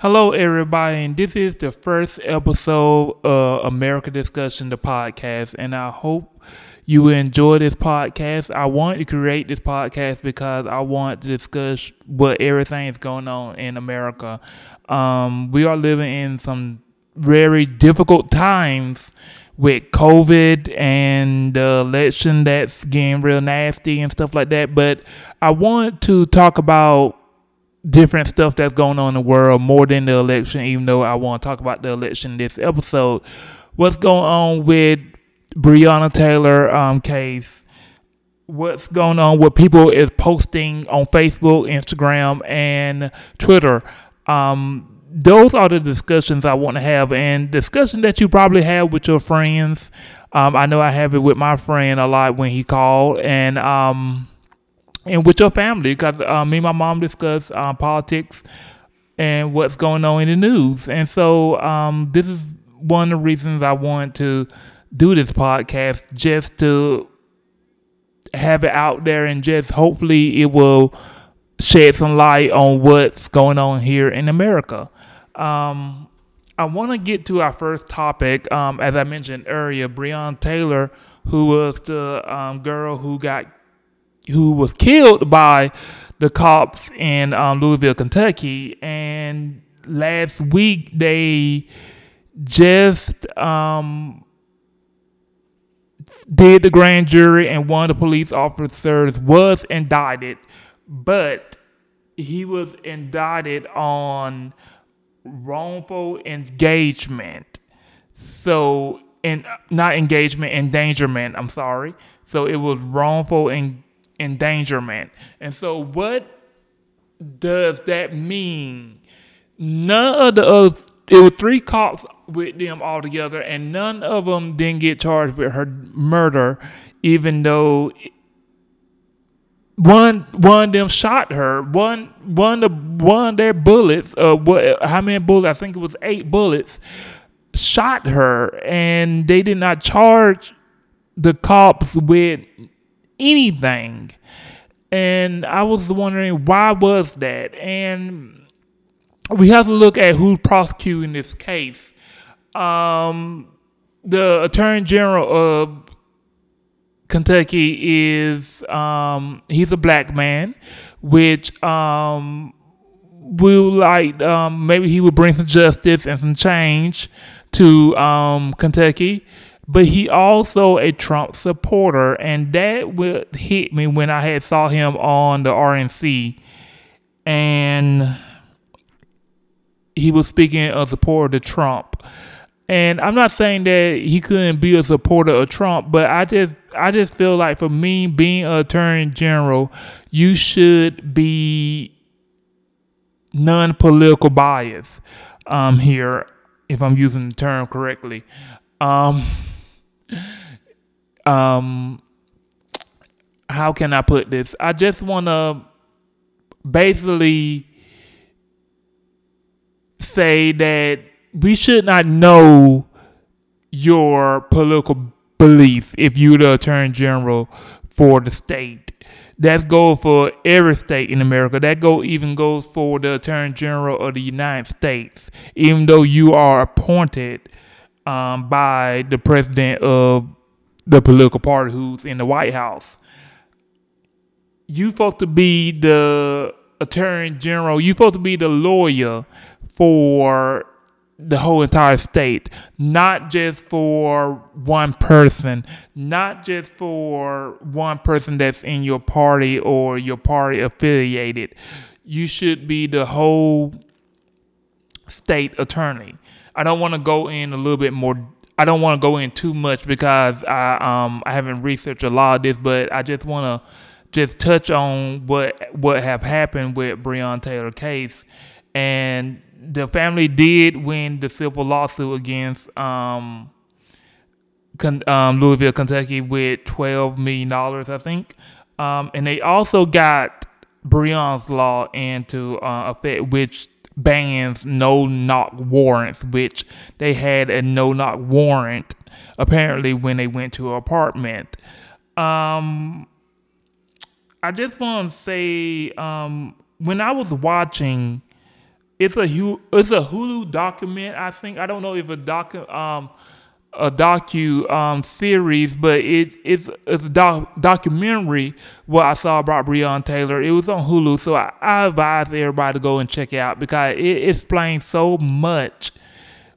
Hello, everybody, and this is the first episode of America Discussion, the podcast, and I hope you enjoy this podcast. I want to create this podcast because I want to discuss what everything is going on in America. Um, we are living in some very difficult times with COVID and the election that's getting real nasty and stuff like that. But I want to talk about different stuff that's going on in the world more than the election, even though I want to talk about the election this episode. What's going on with Breonna Taylor um, case? What's going on? with people is posting on Facebook, Instagram, and Twitter? Um, those are the discussions I want to have, and discussion that you probably have with your friends. Um, I know I have it with my friend a lot when he called, and um, and with your family because uh, me and my mom discuss uh, politics and what's going on in the news. And so um, this is one of the reasons I want to do this podcast just to have it out there and just hopefully it will shed some light on what's going on here in America. Um, I want to get to our first topic. Um, as I mentioned earlier, Breonna Taylor, who was the um, girl who got who was killed by the cops in um, Louisville, Kentucky. And last week they just um, did the grand jury, and one of the police officers was indicted, but he was indicted on wrongful engagement. So, in not engagement, endangerment. I'm sorry. So it was wrongful engagement endangerment. And so, what does that mean? None of the other, it was three cops with them all together, and none of them didn't get charged with her murder, even though one one of them shot her. One one of one of their bullets, uh, what how many bullets? I think it was eight bullets, shot her, and they did not charge the cops with anything. And I was wondering why was that? And we have to look at who's prosecuting this case. Um, the Attorney General of Kentucky is um, he's a black man, which um, will like um, maybe he will bring some justice and some change to um, Kentucky but he also a Trump supporter, and that would hit me when I had saw him on the RNC, and he was speaking a supporter of Trump. And I'm not saying that he couldn't be a supporter of Trump, but I just I just feel like for me being an attorney general, you should be non-political bias um, here, if I'm using the term correctly. Um, um how can I put this? I just want to basically say that we should not know your political beliefs if you're the attorney general for the state. That goes for every state in America. That go even goes for the attorney general of the United States, even though you are appointed um, by the president of the political party who's in the White House. You supposed to be the attorney general. You supposed to be the lawyer for the whole entire state, not just for one person, not just for one person that's in your party or your party affiliated. You should be the whole state attorney. I don't want to go in a little bit more. I don't want to go in too much because I um I haven't researched a lot of this, but I just want to just touch on what what have happened with Breonna Taylor case, and the family did win the civil lawsuit against um, con, um Louisville, Kentucky, with twelve million dollars, I think, um, and they also got Breonna's law into uh, effect, which bans no knock warrants, which they had a no knock warrant apparently when they went to an apartment. Um, I just want to say, um, when I was watching it's a it's a Hulu document. I think I don't know if a doc um a docu um series, but it it's it's a doc, documentary what I saw about Breon Taylor. It was on Hulu, so I, I advise everybody to go and check it out because it explains so much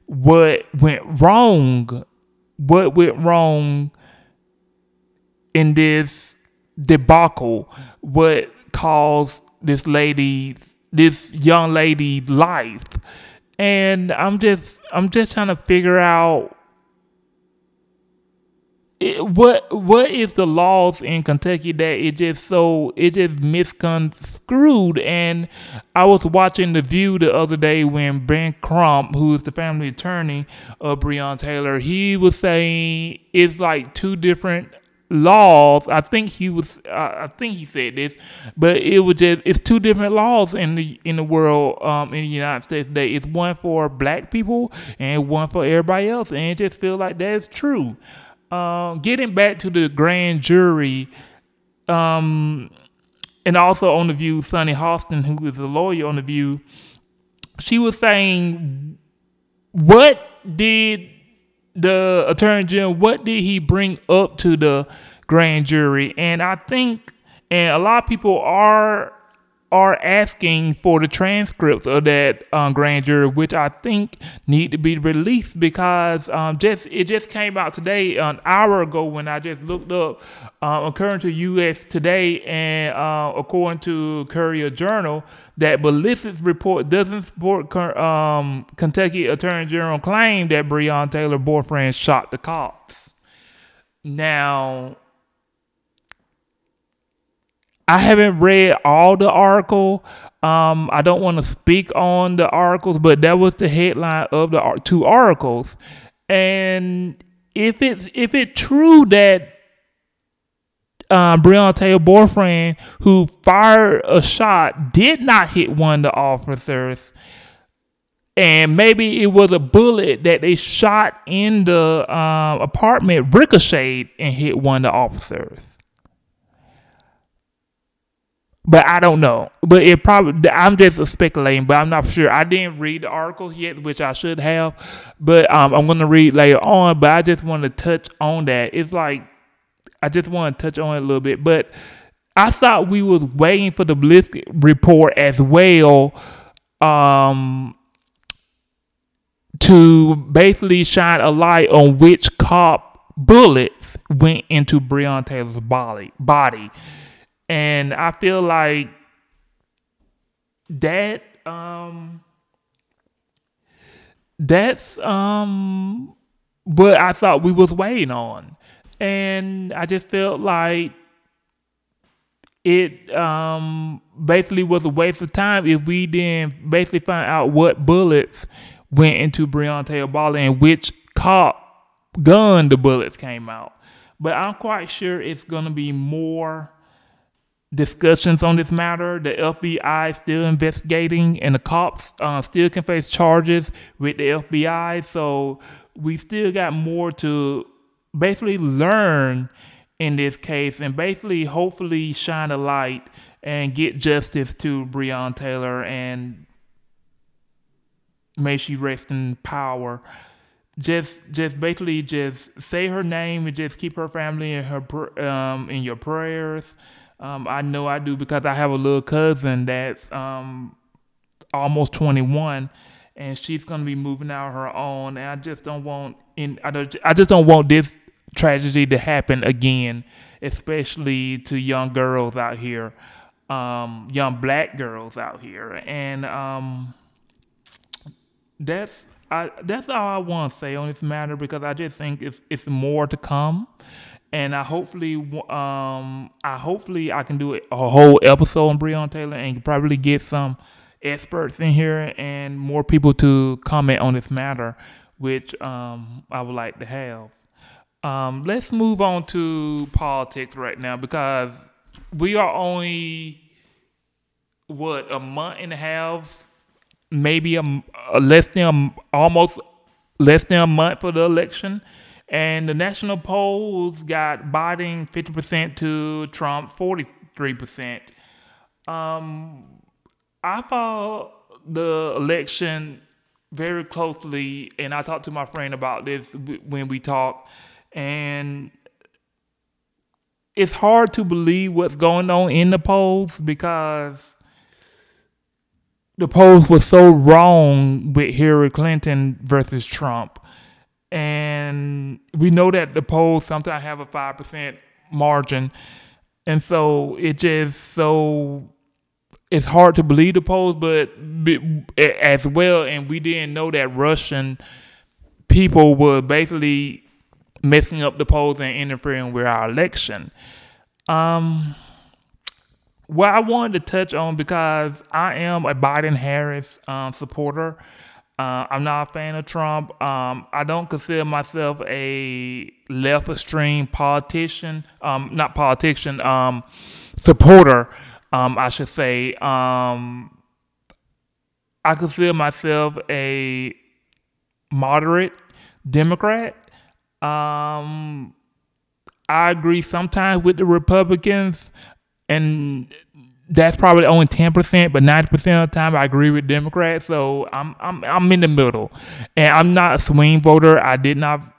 what went wrong, what went wrong in this debacle, what caused this lady, this young lady's life. And I'm just I'm just trying to figure out what what is the laws in Kentucky that it just so it just misconstrued and I was watching the view the other day when Ben Crump, who is the family attorney of Breon Taylor, he was saying it's like two different laws. I think he was. I think he said this, but it was just. It's two different laws in the in the world. Um, in the United States today, it's one for black people and one for everybody else, and it just feel like that's true. Um, getting back to the grand jury, um, and also on the View, Sunny Hostin, who is a lawyer on the View, she was saying, "What did the attorney general, what did he bring up to the grand jury? And I think, and a lot of people are are asking for the transcripts of that um, grand jury, which I think need to be released because um, just it just came out today, an hour ago, when I just looked up, uh, according to U.S. Today and uh, according to Courier Journal, that ballistics report doesn't support um, Kentucky Attorney General claim that Breon Taylor boyfriend shot the cops. Now, I haven't read all the article. Um, I don't want to speak on the articles, but that was the headline of the two articles. And if it's if it's true that um, Breonna Taylor boyfriend who fired a shot did not hit one of the officers, and maybe it was a bullet that they shot in the um, apartment ricocheted and hit one of the officers but I don't know. But it probably I'm just speculating, but I'm not sure. I didn't read the articles yet, which I should have, but um, I'm gonna read later on. But I just want to touch on that. It's like I just want to touch on it a little bit, but I thought we was waiting for the ballistic report as well. Um, to basically shine a light on which cop bullets went into Breonna Taylor's body. Body and I feel like that um that's um what I thought we was waiting on. And I just felt like it um basically was a waste of time if we didn't basically find out what bullets went into Breonna Taylor Ball and which cop gun the bullets came out. But I'm quite sure it's gonna be more discussions on this matter. The FBI is still investigating, and the cops uh, still can face charges with the FBI. So we still got more to basically learn in this case, and basically, hopefully, shine a light and get justice to Breonna Taylor, and may she rest in power. Just, just basically, just say her name and just keep her family in her um, in your prayers um, I know I do because I have a little cousin that's um, almost 21, and she's gonna be moving out her own. And I just don't want in I, don't, I just don't want this tragedy to happen again, especially to young girls out here, um, young black girls out here, and um, that's I, that's all I want to say on this matter because I just think it's it's more to come and I hopefully um I hopefully I can do a whole episode on Breon Taylor and probably get some experts in here and more people to comment on this matter, which um I would like to have. Um, let's move on to politics right now because we are only what a month and a half, maybe a, a less than a, almost less than a month for the election and the national polls got Biden 50% to Trump 43%. Um, I thought the election very closely, and I talked to my friend about this when we talked, and it's hard to believe what's going on in the polls because the polls were so wrong with Hillary Clinton versus Trump. And we know that the polls sometimes have a 5% margin. And so it just so it's hard to believe the polls, but as well, and we didn't know that Russian people were basically messing up the polls and interfering with our election. Um, what I wanted to touch on because I am a Biden Harris um, supporter. Uh, I'm not a fan of Trump. Um, I don't consider myself a left extreme politician, um, not politician, um, supporter, um, I should say. Um, I consider myself a moderate Democrat. Um, I agree sometimes with the Republicans and that's probably only ten percent, but ninety percent of the time I agree with Democrats. So I'm I'm I'm in the middle, and I'm not a swing voter. I did not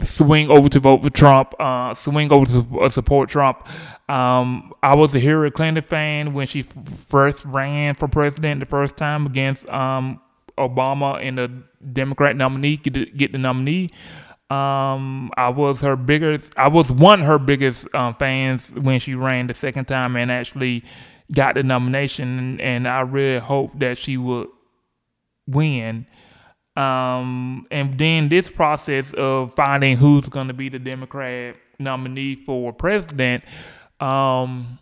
swing over to vote for Trump, uh, swing over to support Trump. Um, I was a Hillary Clinton fan when she first ran for president the first time against um, Obama and the Democrat nominee get the, get the nominee. Um, I was her biggest. I was one of her biggest um, fans when she ran the second time and actually got the nomination. And I really hope that she would win. Um, and then this process of finding who's going to be the Democrat nominee for president. Um,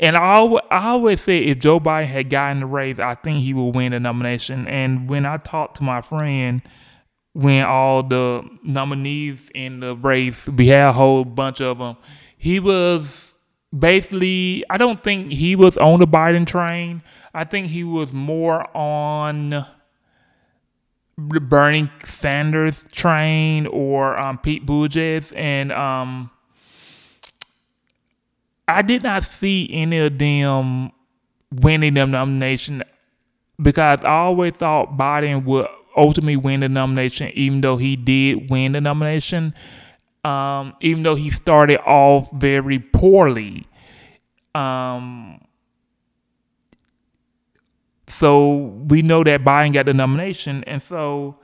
and I I always say if Joe Biden had gotten the race, I think he would win the nomination. And when I talked to my friend when all the nominees in the race, we had a whole bunch of them. He was basically, I don't think he was on the Biden train. I think he was more on the Bernie Sanders train or um, Pete Buttigieg, and um, I did not see any of them winning the nomination because I always thought Biden would ultimately win the nomination, even though he did win the nomination. Um, even though he started off very poorly. Um, so we know that Biden got the nomination, and so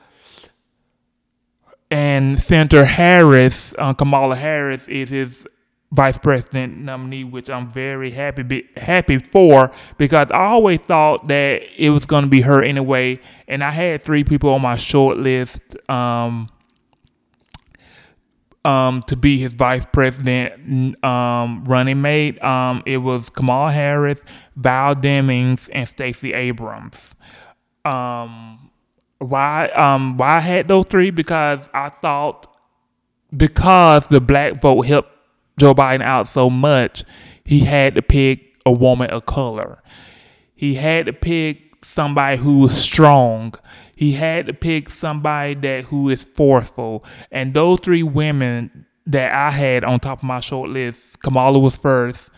and Senator Harris, uh, Kamala Harris, is his vice president nominee, which I'm very happy be, happy for because I always thought that it was going to be her anyway, and I had three people on my short list um, um, to be his vice president um, running mate. Um, it was Kamala Harris, Val Demings, and Stacey Abrams. Um, why um, why I had those three because I thought because the black vote helped Joe Biden out so much, he had to pick a woman of color. He had to pick somebody who was strong. He had to pick somebody that who is forceful. And those three women that I had on top of my short list, Kamala was first,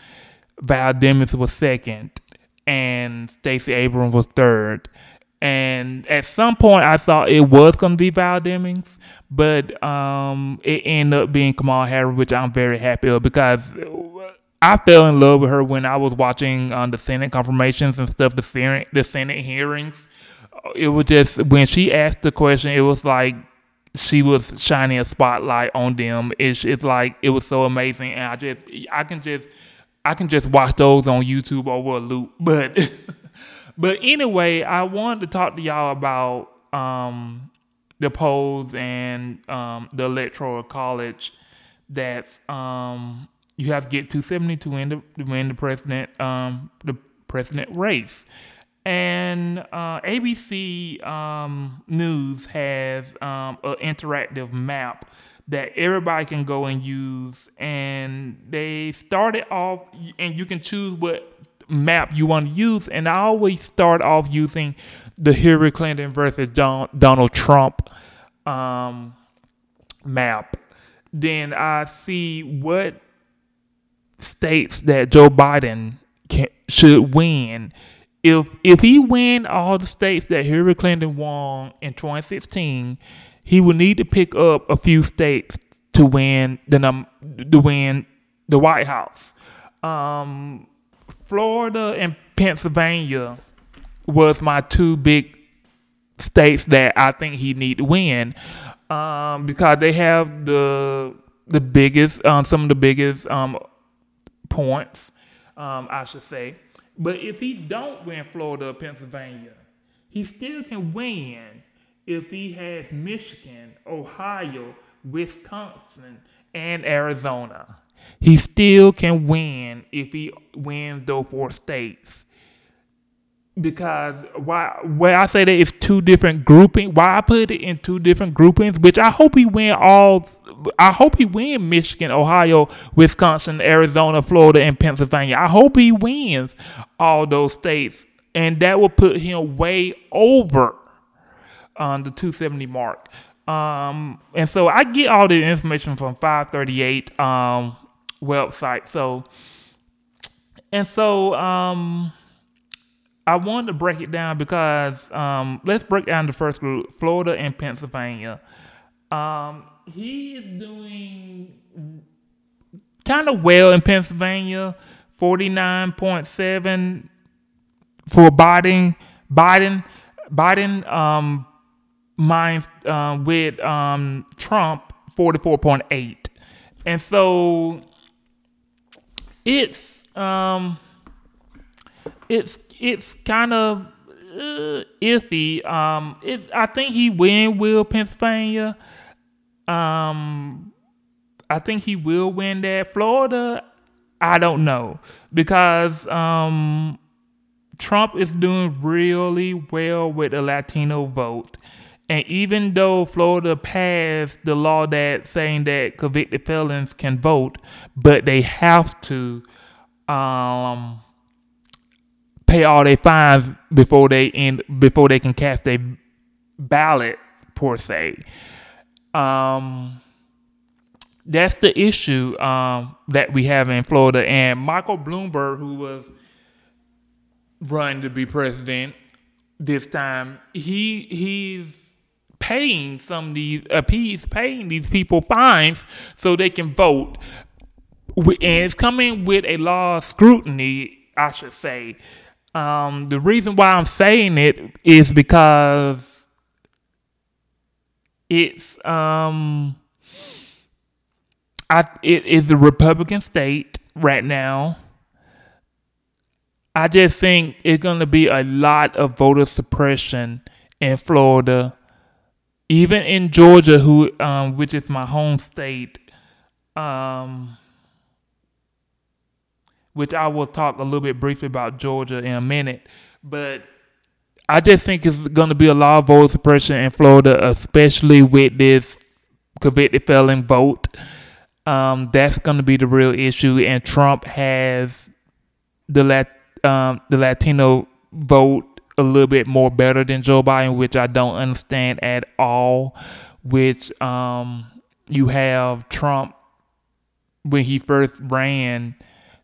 Val Demings was second, and Stacey Abrams was third. And at some point, I thought it was going to be Val Demings, but um, it ended up being Kamala Harris, which I'm very happy of because I fell in love with her when I was watching um, the Senate confirmations and stuff, the Senate, the Senate hearings. It was just when she asked the question, it was like she was shining a spotlight on them. It's it's like it was so amazing, and I just I can just I can just watch those on YouTube over a loop. But but anyway, I wanted to talk to y'all about um, the polls and um, the electoral college that um, you have to get 270 to win the, win the president um, the president race. And uh, ABC um, News has um, an interactive map that everybody can go and use. And they started off, and you can choose what map you want to use. And I always start off using the Hillary Clinton versus Don, Donald Trump um, map. Then I see what states that Joe Biden can, should win. if if he win all the states that Hillary Clinton won in 2016, he will need to pick up a few states to win the num to win the White House. Um, Florida and Pennsylvania was my two big states that I think he need to win um, because they have the the biggest um, some of the biggest um, points um, I should say. But if he don't win Florida or Pennsylvania, he still can win if he has Michigan, Ohio, Wisconsin, and Arizona. He still can win if he wins those four states. Because why why I say that it's two different grouping, why I put it in two different groupings, which I hope he win all I hope he win Michigan, Ohio, Wisconsin, Arizona, Florida, and Pennsylvania. I hope he wins all those states. And that will put him way over on the 270 mark. Um, and so I get all the information from 538 um, website. So, and so um, I wanted to break it down because um, let's break down the first group: Florida and Pennsylvania. Um, he is doing kind of well in Pennsylvania, forty nine point seven for Biden. Biden, Biden, um, mine uh, with um, Trump 44.8. And so it's um it's it's kind of uh, iffy. Um, it I think he win will Pennsylvania. Um, I think he will win that. Florida, I don't know because um, Trump is doing really well with the Latino vote. And even though Florida passed the law that saying that convicted felons can vote, but they have to um, pay all their fines before they end before they can cast a ballot per se. Um, that's the issue um, that we have in Florida. And Michael Bloomberg, who was running to be president this time, he he's paying some of these uh, paying these people fines so they can vote. And it's coming with a law of scrutiny, I should say. Um, the reason why I'm saying it is because it's um I it is a Republican state right now. I just think it's gonna be a lot of voter suppression in Florida, even in Georgia, who um, which is my home state. Um, which I will talk a little bit briefly about Georgia in a minute, but I just think it's going to be a lot of voter suppression in Florida, especially with this convicted felon vote. Um, that's going to be the real issue, and Trump has the Lat- um, the Latino vote a little bit more better than Joe Biden, which I don't understand at all. Which um, you have Trump when he first ran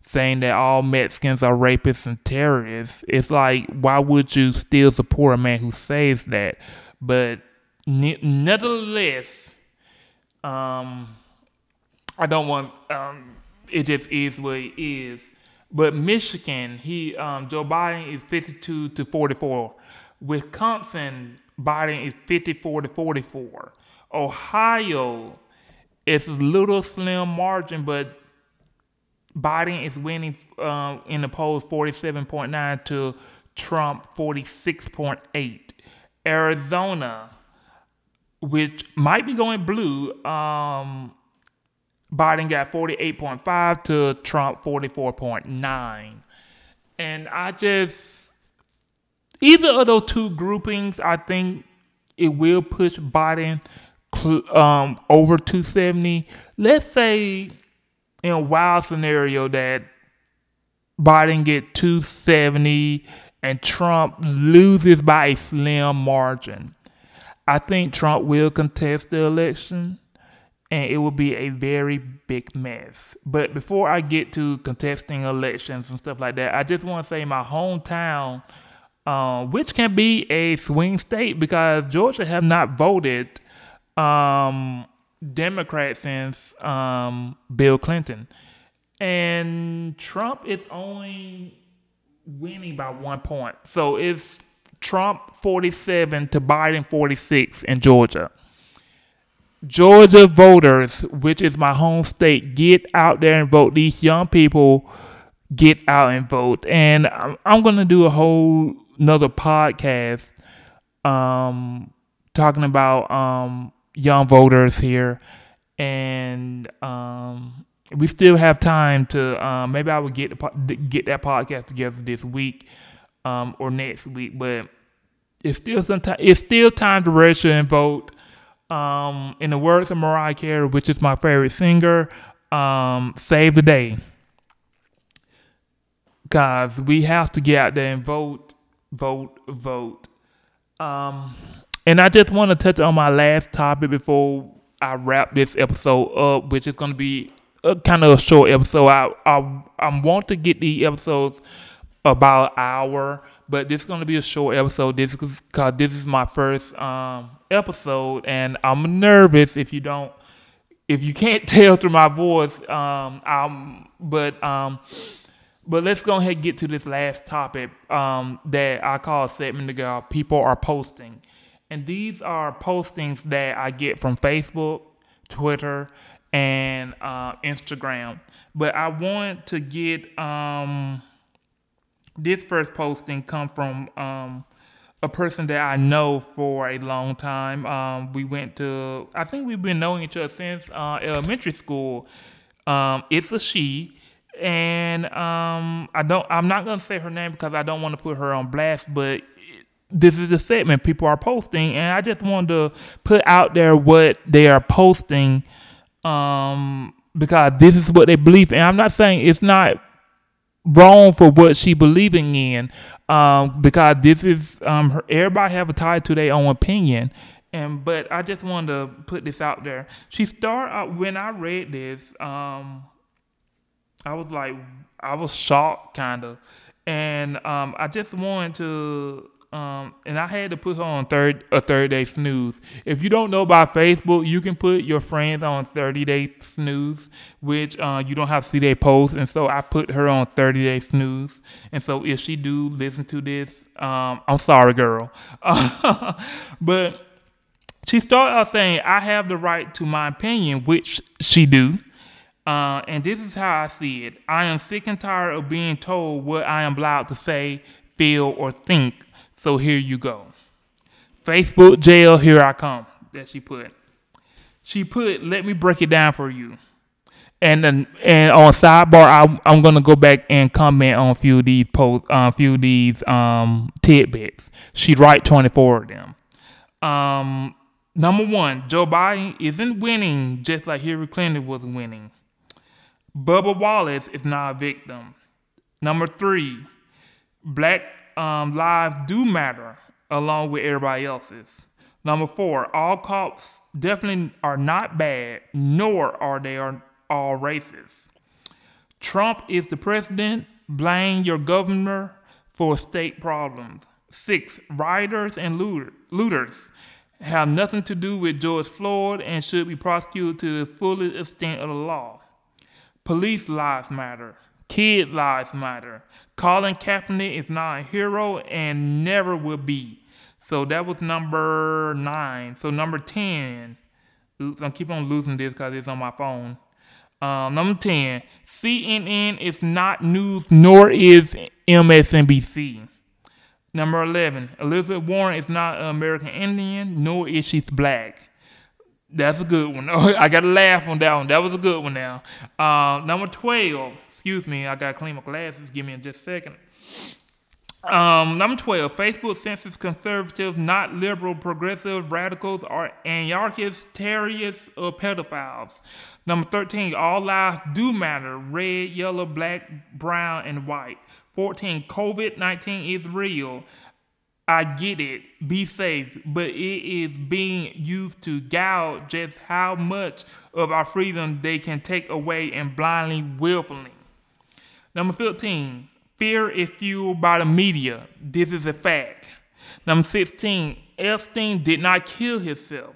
saying that all Mexicans are rapists and terrorists. It's like, why would you still support a man who says that? But nevertheless, um, I don't want. Um, it just is what it is. But Michigan, he um, Joe Biden is 52 to 44. Wisconsin, Biden is 54 to 44. Ohio, it's a little slim margin, but Biden is winning uh, in the polls 47.9 to Trump 46.8. Arizona, which might be going blue, um, Biden got 48.5 to Trump 44.9. And I just, either of those two groupings, I think it will push Biden um, over 270. Let's say in a wild scenario that Biden get 270 and Trump loses by a slim margin. I think Trump will contest the election and it will be a very big mess. But before I get to contesting elections and stuff like that, I just want to say my hometown uh, which can be a swing state because Georgia have not voted um, Democrat since um, Bill Clinton. And Trump is only winning by one point. So it's Trump 47 to Biden 46 in Georgia. Georgia voters, which is my home state, get out there and vote. These young people get out and vote. And I'm, I'm going to do a whole another podcast um, talking about um, young voters here. And um, we still have time to um, maybe I will get the, get that podcast together this week um, or next week, but it's still some time. It's still time to register and vote. Um, in the words of Mariah Carey, which is my favorite singer, um, save the day. Guys, we have to get out there and vote, vote, vote. Um, and I just want to touch on my last topic before I wrap this episode up, which is going to be a, kind of a short episode. I, I I want to get the episodes about an hour, but this is going to be a short episode. This because this is my first um, episode, and I'm nervous. If you don't, if you can't tell through my voice, um, I'm but um. But let's go ahead and get to this last topic um, that I call a segment ago. People are posting. And these are postings that I get from Facebook, Twitter, and uh, Instagram. But I want to get um, this first posting come from um, a person that I know for a long time. Um, we went to, I think we've been knowing each other since uh, elementary school. Um, it's a she, and um, I don't. I'm not gonna say her name because I don't want to put her on blast. But this is a segment people are posting, and I just wanted to put out there what they are posting um, because this is what they believe. And I'm not saying it's not wrong for what she believing in, um, because this is um, her, everybody have a tie to their own opinion. And but I just wanted to put this out there. She started out when I read this. Um, I was like, I was shocked, kind of, and um, I just wanted to um, and I had to put her on third a 30 day snooze. If you don't know about Facebook, you can put your friends on 30 day snooze, which uh, you don't have to see their posts. And so I put her on 30 day snooze. And so if she do listen to this, um, I'm sorry, girl. but she started out saying, "I have the right to my opinion," which she do. Uh, and this is how I see it. I am sick and tired of being told what I am allowed to say, feel, or think so here you go. Facebook jail, here I come. That she put. She put, let me break it down for you. And then, and on sidebar, I, I'm gonna go back and comment on a few of these posts, a uh, few of these um, tidbits. She write 24 of them. Um, number one, Joe Biden isn't winning just like Hillary Clinton was winning. Bubba Wallace is not a victim. Number three, black um, lives do matter along with everybody else's. Number four, all cops definitely are not bad, nor are they all racist. Trump is the president. Blame your governor for state problems. Six, rioters and looters have nothing to do with George Floyd and should be prosecuted to the fullest extent of the law. Police lives matter. Kid lives matter. Colin Kaepernick is not a hero and never will be. So that was number nine. So number 10. Oops, I'm keep on losing this because it's on my phone. Um, number 10. CNN is not news nor is MSNBC. Number 11. Elizabeth Warren is not an American Indian nor is she black. That's a good one. I got to laugh on that one. That was a good one now. Uh, number 12. Excuse me, I gotta clean my glasses. Give me just a second. Um, number 12, Facebook censors conservative, not liberal, progressive, radicals, or anarchists, terrorists, or pedophiles. Number 13, all lives do matter red, yellow, black, brown, and white. 14, COVID 19 is real. I get it, be safe, but it is being used to gouge just how much of our freedom they can take away and blindly, willfully. Number 15, Fear is fueled by the media. This is a fact. Number 16, Epstein did not kill himself.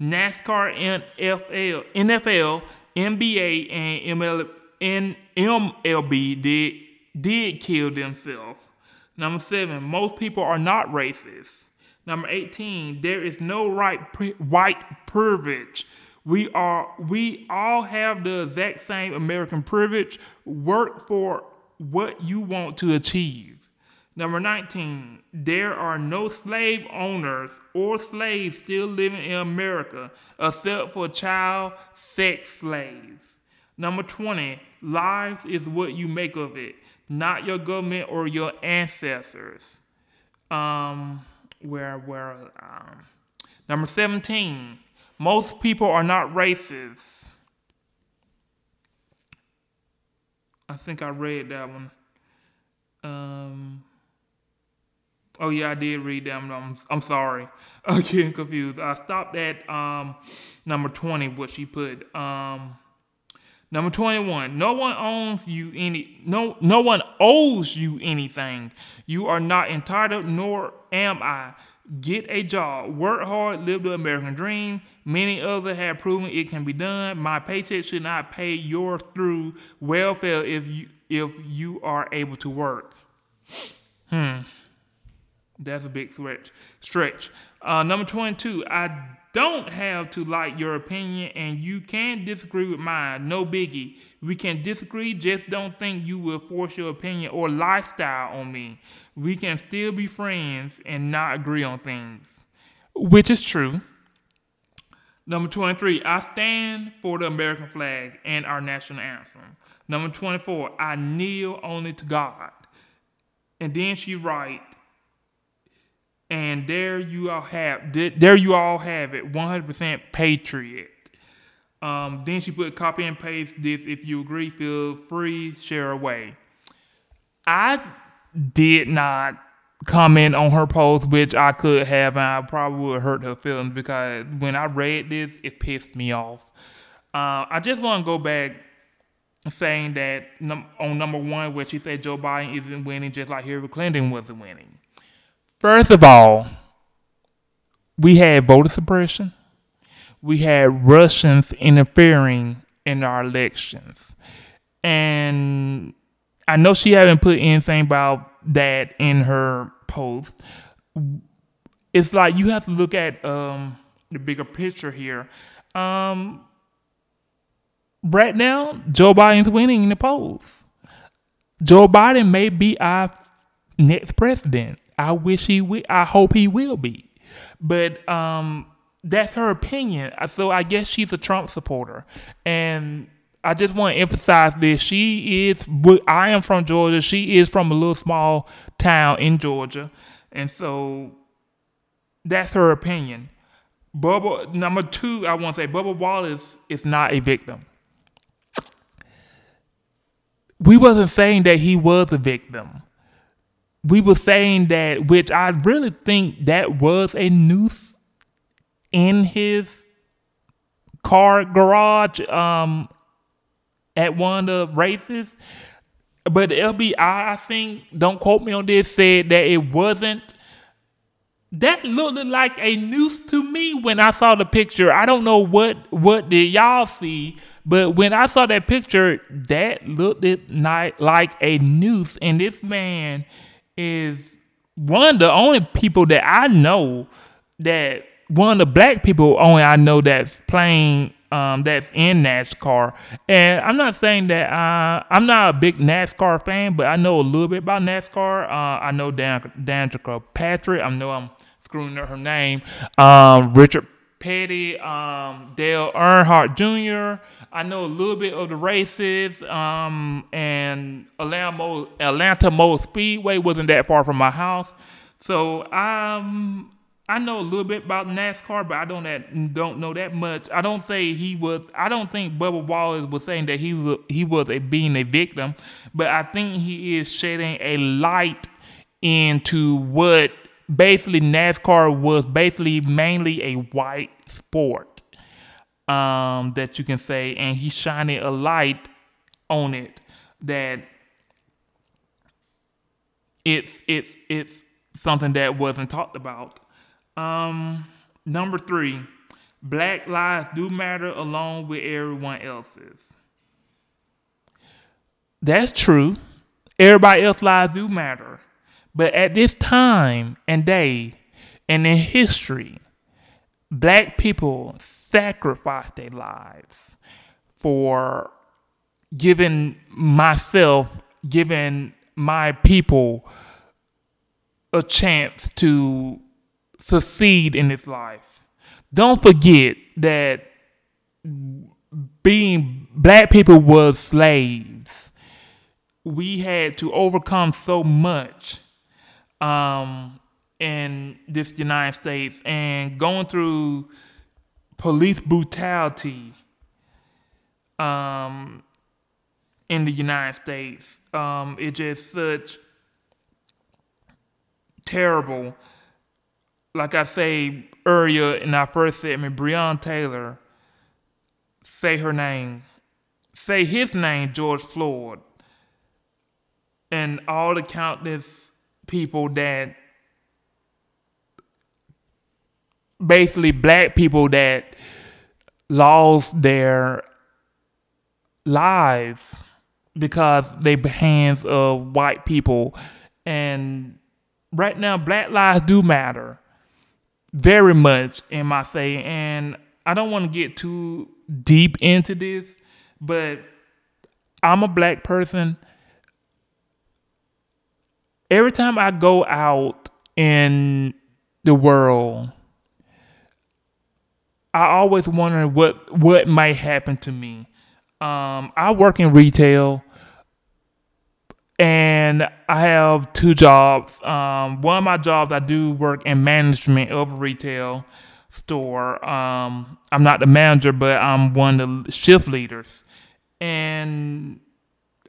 NASCAR, NFL, NFL NBA, and ML, MLB did, did kill themselves. Number seven, most people are not racist. Number 18, there is no right white privilege. We are we all have the exact same American privilege. Work for what you want to achieve. Number 19, there are no slave owners or slaves still living in America except for child sex slaves. Number 20, lives is what you make of it, not your government or your ancestors. Um, where, where, um, number 17, most people are not racist. I think I read that one. Um, oh yeah, I did read that one. I'm, I'm sorry. I'm getting confused. I stopped at um, number 20, what she put. Um, number 21, no one owns you any no no one owes you anything. You are not entitled, nor am I. Get a job, work hard, live the American dream. Many others have proven it can be done. My paycheck should not pay yours through welfare if you if you are able to work. Hmm. That's a big stretch. Stretch. Uh, number 22. I don't have to like your opinion, and you can disagree with mine. No biggie. We can disagree. Just don't think you will force your opinion or lifestyle on me. We can still be friends and not agree on things, which is true. Number 23, I stand for the American flag and our national anthem. Number 24, I kneel only to God. And then she write, and there you all have there you all have it, 100% patriot. Um, then she put copy and paste this. If you agree, feel free, share away. I did not comment on her post, which I could have, and I probably would hurt her feelings because when I read this, it pissed me off. Uh, I just want to go back saying that num- on number one, where she said Joe Biden isn't winning, just like Hillary Clinton wasn't winning. First of all, we had voter suppression. We had Russians interfering in our elections. And I know she haven't put anything about that in her post. It's like you have to look at um, the bigger picture here. Um, right now, Joe Biden's winning in the polls. Joe Biden may be our next president. I wish he will. I hope he will be. But um, that's her opinion. So I guess she's a Trump supporter, and I just want to emphasize this. She is, I am from Georgia. She is from a little small town in Georgia. And so that's her opinion. Bubba, number two, I want to say Bubba Wallace is not a victim. We wasn't saying that he was a victim. We were saying that, which I really think that was a noose in his car garage um, at one of the races. But the FBI, I think, don't quote me on this, said that it wasn't. That looked like a noose to me when I saw the picture. I don't know what what did y'all see, but when I saw that picture, that looked like a noose. And this man is one of the only people that I know that one of the black people only I know that's playing um, that's in NASCAR. And I'm not saying that uh, I'm not a big NASCAR fan, but I know a little bit about NASCAR. Uh, I know Dan- Danica Patrick. I know I'm screwing up her name. Um, Richard Petty, um, Dale Earnhardt Jr. I know a little bit of the races, um, and Atlanta, Atlanta Motor Speedway wasn't that far from my house. So um, I know a little bit about NASCAR, but I don't that don't know that much. I don't say he was. I don't think Bubba Wallace was saying that he was he was a being a victim, but I think he is shedding a light into what basically NASCAR was basically mainly a white sport um, that you can say, and he's shining a light on it that it's it's it's something that wasn't talked about. Um, number three, black lives do matter along with everyone else's. That's true. Everybody else's lives do matter. But at this time and day and in history, black people sacrificed their lives for giving myself, giving my people a chance to succeed in this life. Don't forget that being black people was slaves. We had to overcome so much um, in this United States and going through police brutality um, in the United States. Um, it's just such terrible. Like I say earlier in our first segment, Breonna Taylor, say her name, say his name, George Floyd, and all the countless people that basically black people that lost their lives because they hands of white people. And right now black lives do matter very much in my say and i don't want to get too deep into this but i'm a black person. Every time i go out in the world i always wonder what what might happen to me. Um, i work in retail and I have two jobs. Um, one of my jobs, I do work in management of a retail store. Um, I'm not the manager, but I'm one of the shift leaders, and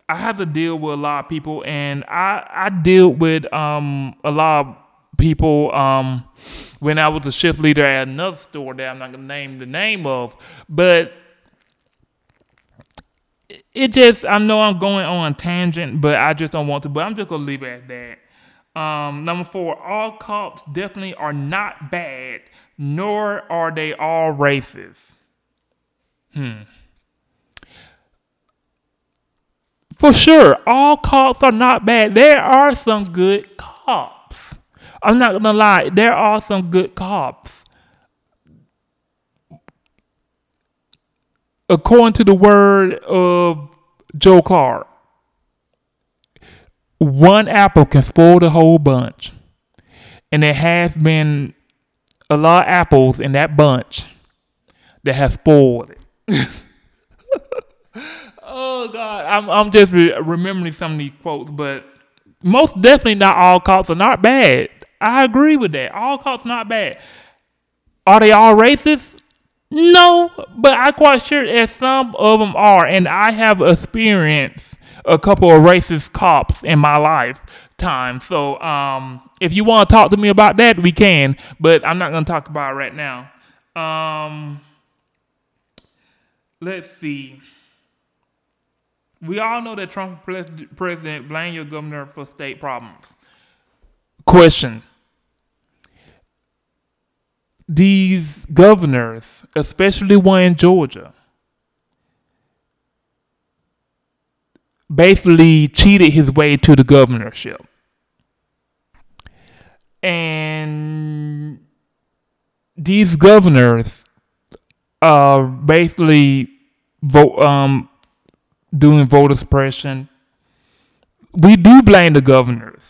I have to deal with a lot of people, and I I deal with um, a lot of people um, when I was a shift leader at another store that I'm not gonna name the name of, but it just I know I'm going on a tangent, but I just don't want to. But I'm just gonna leave it at that. Um, number four, all cops definitely are not bad, nor are they all racist. Hmm. For sure, all cops are not bad. There are some good cops. I'm not gonna lie, there are some good cops. According to the word of Joe Clark, one apple can spoil the whole bunch. And there has been a lot of apples in that bunch that have spoiled it. oh God, I'm I'm just re- remembering some of these quotes, but most definitely not all cops are not bad. I agree with that. All cops not bad. Are they all racist? No, but I'm quite sure that some of them are, and I have experienced a couple of racist cops in my lifetime. So, um, if you want to talk to me about that, we can, but I'm not going to talk about it right now. Um, let's see. We all know that Trump president blame your governor for state problems. Question these governors, especially one in Georgia, basically cheated his way to the governorship. And these governors are basically vote um doing voter suppression. We do blame the governors.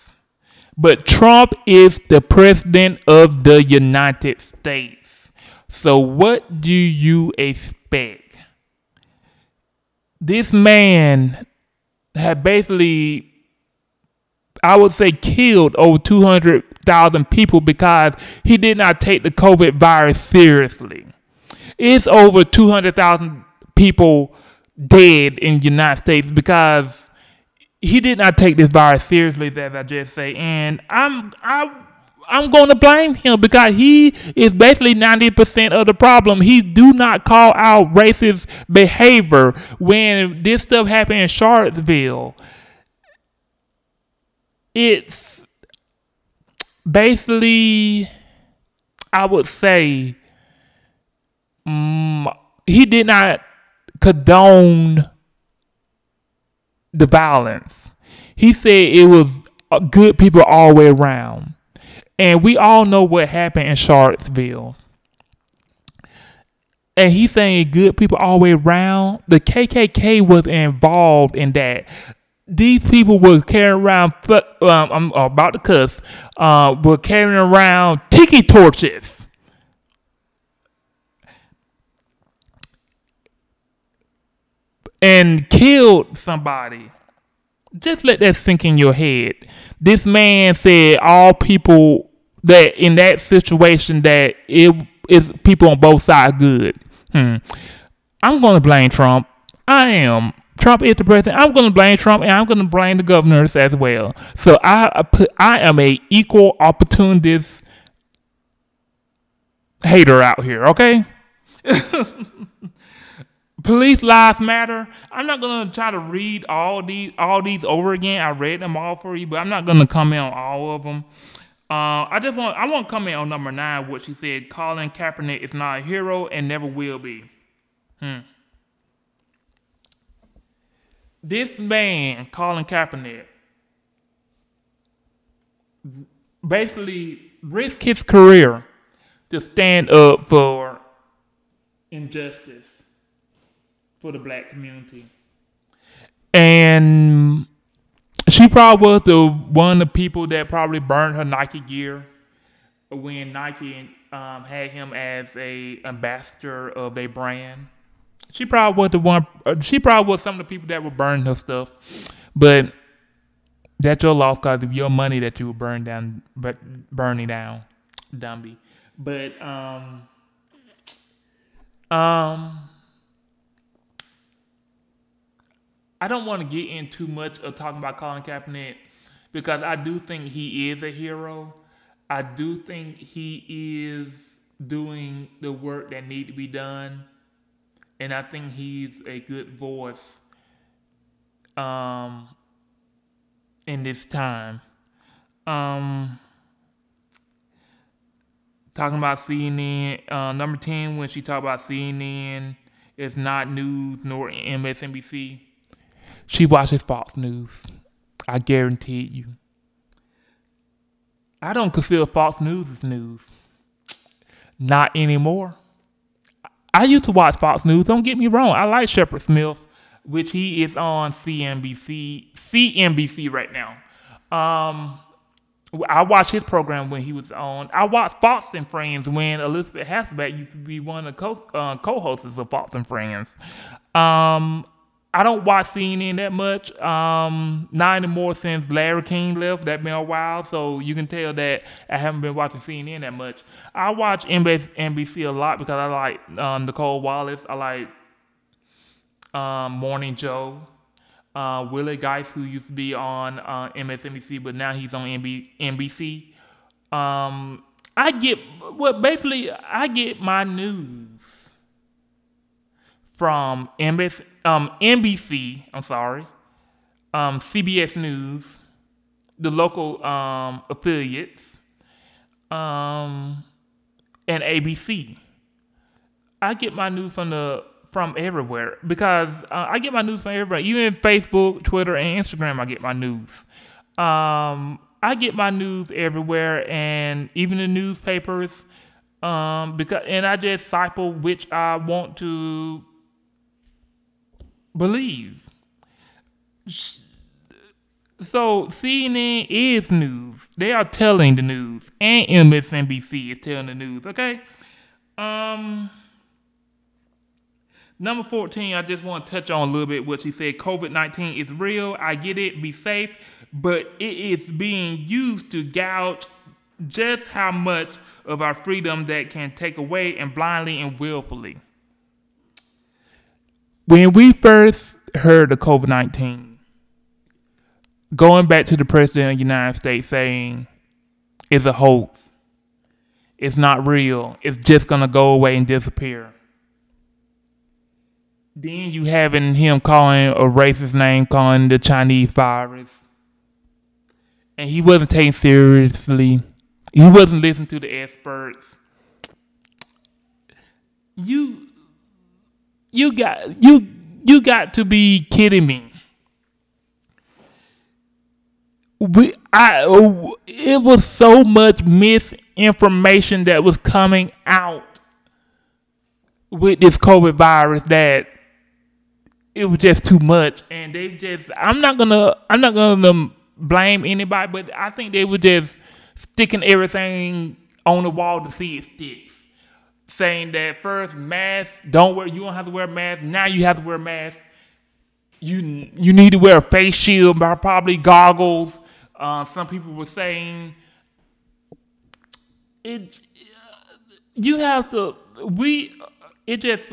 But Trump is the president of the United States. So, what do you expect? This man had basically, I would say, killed over 200,000 people because he did not take the COVID virus seriously. It's over 200,000 people dead in the United States because he did not take this virus seriously, as I just say, and I'm I I'm going to blame him because he is basically 90% of the problem. He do not call out racist behavior when this stuff happened in Charlottesville. It's basically, I would say um, he did not condone the violence. He said it was good people all the way around. And we all know what happened in Charlottesville. And he's saying good people all the way around. The KKK was involved in that. These people were carrying around, um, I'm about to cuss, uh, were carrying around tiki torches. And killed somebody. Just let that sink in your head. This man said all people that in that situation that it is people on both sides good. Hmm. I'm going to blame Trump. I am. Trump is the president. I'm going to blame Trump, and I'm going to blame the governors as well. So I I am a equal opportunist hater out here. Okay. Police lives matter. I'm not gonna try to read all these all these over again. I read them all for you, but I'm not gonna comment on all of them. Uh, I just want I want to comment on number nine, what she said. Colin Kaepernick is not a hero and never will be. Hmm. This man, Colin Kaepernick, basically risked his career to stand up for injustice for the black community. And she probably was the one of the people that probably burned her Nike gear when Nike um, had him as a ambassador of a brand. She probably was the one. Uh, she probably was some of the people that were burning her stuff, but that's your loss because of your money that you were burning down, but burning down, Dumby. But um, um, I don't want to get in too much of talking about Colin Kaepernick because I do think he is a hero. I do think he is doing the work that need to be done, and I think he's a good voice um, in this time. Um, talking about CNN, uh, number 10, when she talked about CNN, it's not news nor MSNBC. She watches Fox News. I guarantee you. I don't consider Fox News as news. Not anymore. I used to watch Fox News. Don't get me wrong. I like Shepard Smith, which he is on CNBC, CNBC right now. Um, I watched his program when he was on. I watched Fox and Friends when Elisabeth Hasselbeck used to be one of the co uh, co-hosts of Fox and Friends. Um, I don't watch CNN that much. Um, not anymore since Larry King left. That's been a while, so you can tell that I haven't been watching CNN that much. I watch NBC a lot because I like um, Nicolle Wallace. I like um, Morning Joe. Uh, Willie Geist, who used to be on uh, MSNBC, but now he's on NB- NBC. Um, I get well, basically, I get my news from NBC, um, NBC, I'm sorry, um, CBS News, the local um, affiliates, um, and ABC. I get my news from the from everywhere because uh, I get my news from everywhere. Even Facebook, Twitter, and Instagram, I get my news. Um, I get my news everywhere, and even the newspapers. Um, because and I just cycle which I want to believe. So CNN is news. They are telling the news, and MSNBC is telling the news. Okay. Um. Number 14, I just want to touch on a little bit what she said. COVID 19 is real. I get it. Be safe. But it is being used to gouge just how much of our freedom that can take away and blindly and willfully when we first heard of COVID 19, going back to the president of the United States saying it's a hoax, it's not real, it's just going to go away and disappear. Then you having him calling a racist name, calling the Chinese virus. And he wasn't taken seriously. He wasn't listening to the experts. You you got you you got to be kidding me. We I it was so much misinformation that was coming out with this COVID virus that it was just too much and they just I'm not gonna I'm not gonna blame anybody, but I think they were just sticking everything on the wall to see it sticks. Saying that first mask, don't wear you don't have to wear a mask, now you have to wear a mask. You you need to wear a face shield, probably goggles. Uh, some people were saying it you have to we it just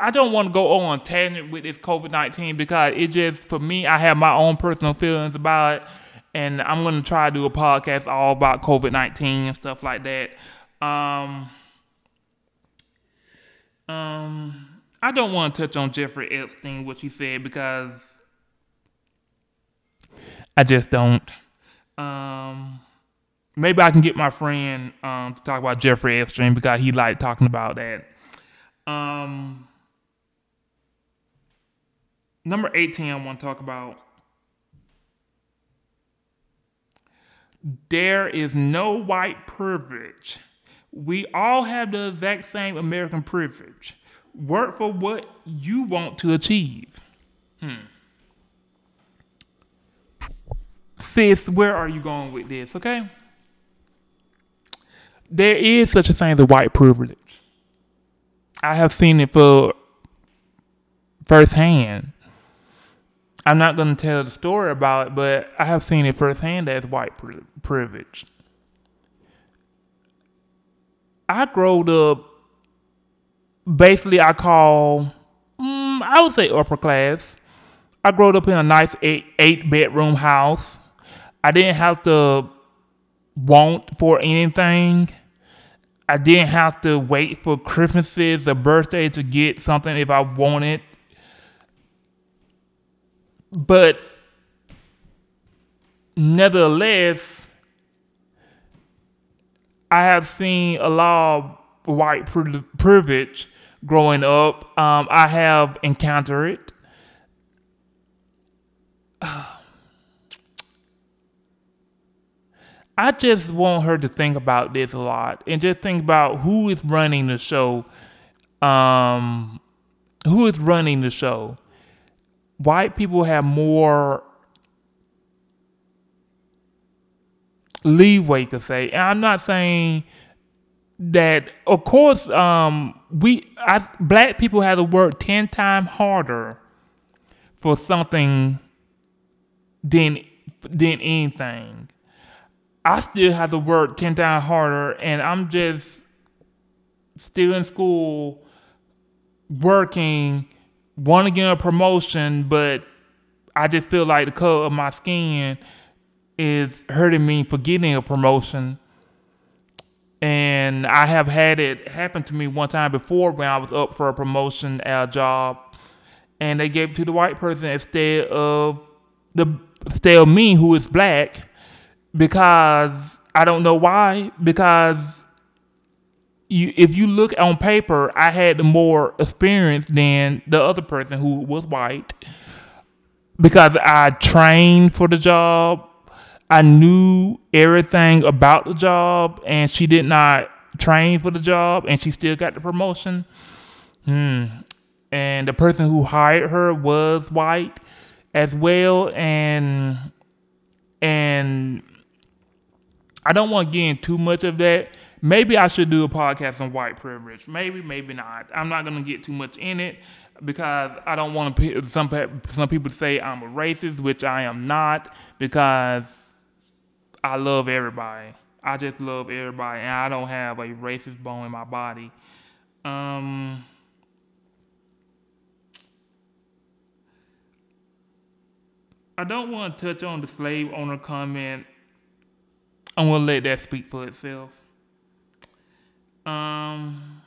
I don't want to go on tangent with this COVID nineteen because it just for me I have my own personal feelings about it, and I'm gonna try to do a podcast all about COVID nineteen and stuff like that. Um, um, I don't want to touch on Jeffrey Epstein what he said because I just don't. Um, maybe I can get my friend um, to talk about Jeffrey Epstein because he liked talking about that. Um, number 18, I want to talk about. There is no white privilege. We all have the exact same American privilege. Work for what you want to achieve. Hmm. Sis, where are you going with this, okay? There is such a thing as white privilege. I have seen it for firsthand. I'm not going to tell the story about it, but I have seen it firsthand as white privilege. I growed up, basically, I call, mm, I would say upper class. I growed up in a nice eight, eight bedroom house. I didn't have to want for anything. I didn't have to wait for Christmases or birthdays to get something if I wanted. But nevertheless, I have seen a lot of white privilege growing up. Um, I have encountered it. I just want her to think about this a lot and just think about who is running the show. Um, who is running the show? White people have more leeway to say. And I'm not saying that, of course, um, we I, black people have to work ten times harder for something than than anything. I still have to work 10 times harder, and I'm just still in school, working, want to get a promotion, but I just feel like the color of my skin is hurting me for getting a promotion. And I have had it happen to me one time before when I was up for a promotion at a job, and they gave it to the white person instead of the instead of me who is black because I don't know why. Because you, if you look on paper, I had more experience than the other person who was white because I trained for the job. I knew everything about the job, and she did not train for the job, and she still got the promotion. Hmm. And the person who hired her was white as well, and and I don't want to get in too much of that. Maybe I should do a podcast on white privilege. Maybe, maybe not. I'm not gonna get too much in it because I don't want to. Some some people say I'm a racist, which I am not, because I love everybody. I just love everybody, and I don't have a racist bone in my body. Um. I don't want to touch on the slave owner comment I'm gonna let that speak for itself. Um,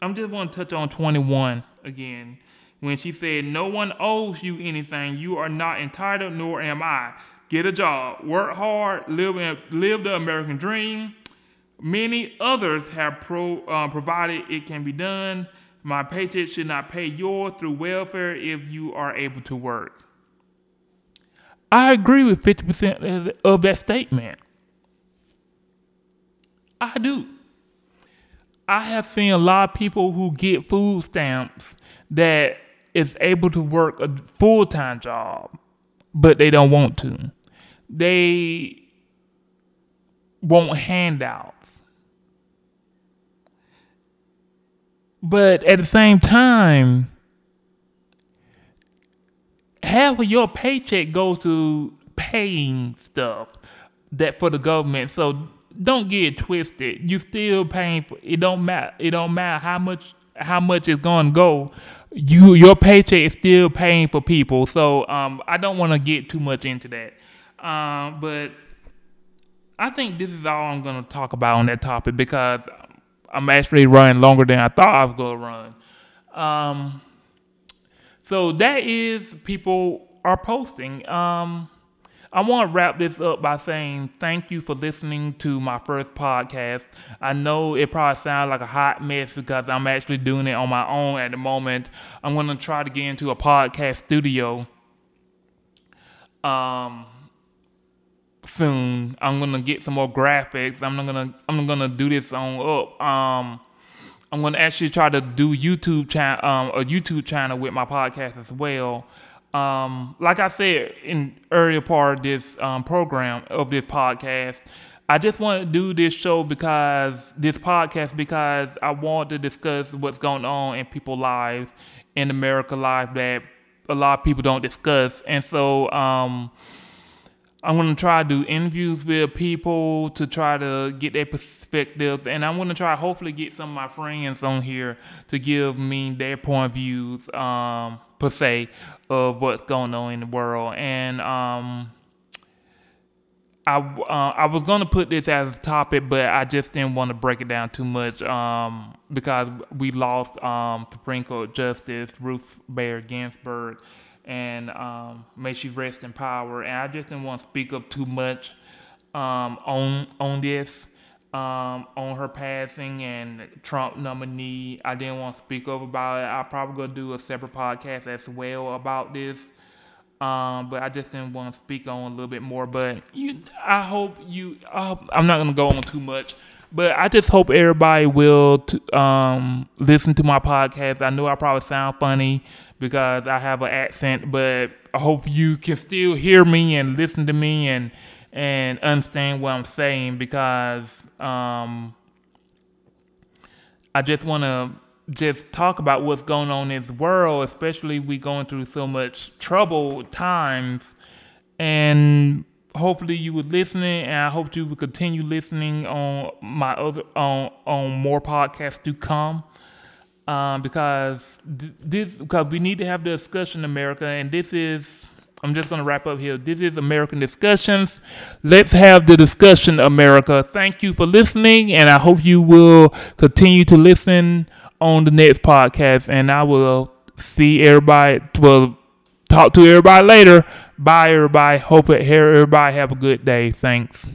I'm just gonna touch on 21 again. When she said, No one owes you anything, you are not entitled, nor am I. Get a job, work hard, live, in, live the American dream. Many others have pro, uh, provided it can be done. My paycheck should not pay yours through welfare if you are able to work. I agree with 50% of that statement. I do. I have seen a lot of people who get food stamps that is able to work a full time job, but they don't want to. They want handouts. But at the same time, half of your paycheck goes to paying stuff that for the government. So don't get twisted. You still paying for it. Don't matter. It don't matter how much how much it's gonna go. You your paycheck is still paying for people. So um, I don't want to get too much into that. Um, but I think this is all I'm gonna talk about on that topic because I'm actually running longer than I thought I was gonna run. Um, so that is people are posting. Um, I want to wrap this up by saying thank you for listening to my first podcast. I know it probably sounds like a hot mess because I'm actually doing it on my own at the moment. I'm going to try to get into a podcast studio. Um, soon. I'm gonna get some more graphics. I'm not gonna I'm gonna do this on up. Um, I'm gonna actually try to do YouTube channel um, a YouTube channel with my podcast as well. Um, like I said in earlier part of this um, program of this podcast, I just want to do this show because this podcast because I want to discuss what's going on in people's lives in America life that a lot of people don't discuss, and so I'm gonna try to do interviews with people to try to get their perspectives, and I'm gonna try hopefully get some of my friends on here to give me their point of views, um, per se, of what's going on in the world. And um, I uh, I was gonna put this as a topic, but I just didn't want to break it down too much um, because we lost um, Supreme Court Justice Ruth Bader Ginsburg and um, may she rest in power. And I just didn't want to speak up too much um, on on this, um, on her passing and Trump nominee. I didn't want to speak up about it. I probably gonna do a separate podcast as well about this. Um, but I just didn't want to speak on a little bit more. But you, I hope you. Uh, I'm not gonna go on too much. But I just hope everybody will t- um, listen to my podcast. I know I probably sound funny because I have an accent, but I hope you can still hear me and listen to me and and understand what I'm saying because um, I just want to just talk about what's going on in this world, especially we going through so much troubled times, and hopefully you were listening, and I hope you will continue listening on my other on on more podcasts to come um, because this because we need to have the discussion in America, and this is I'm just going to wrap up here. This is American discussions. Let's have the discussion, America. Thank you for listening, and I hope you will continue to listen on the next podcast. And I will see everybody. Well, talk to everybody later. Bye, everybody. Hope it here. Everybody have a good day. Thanks.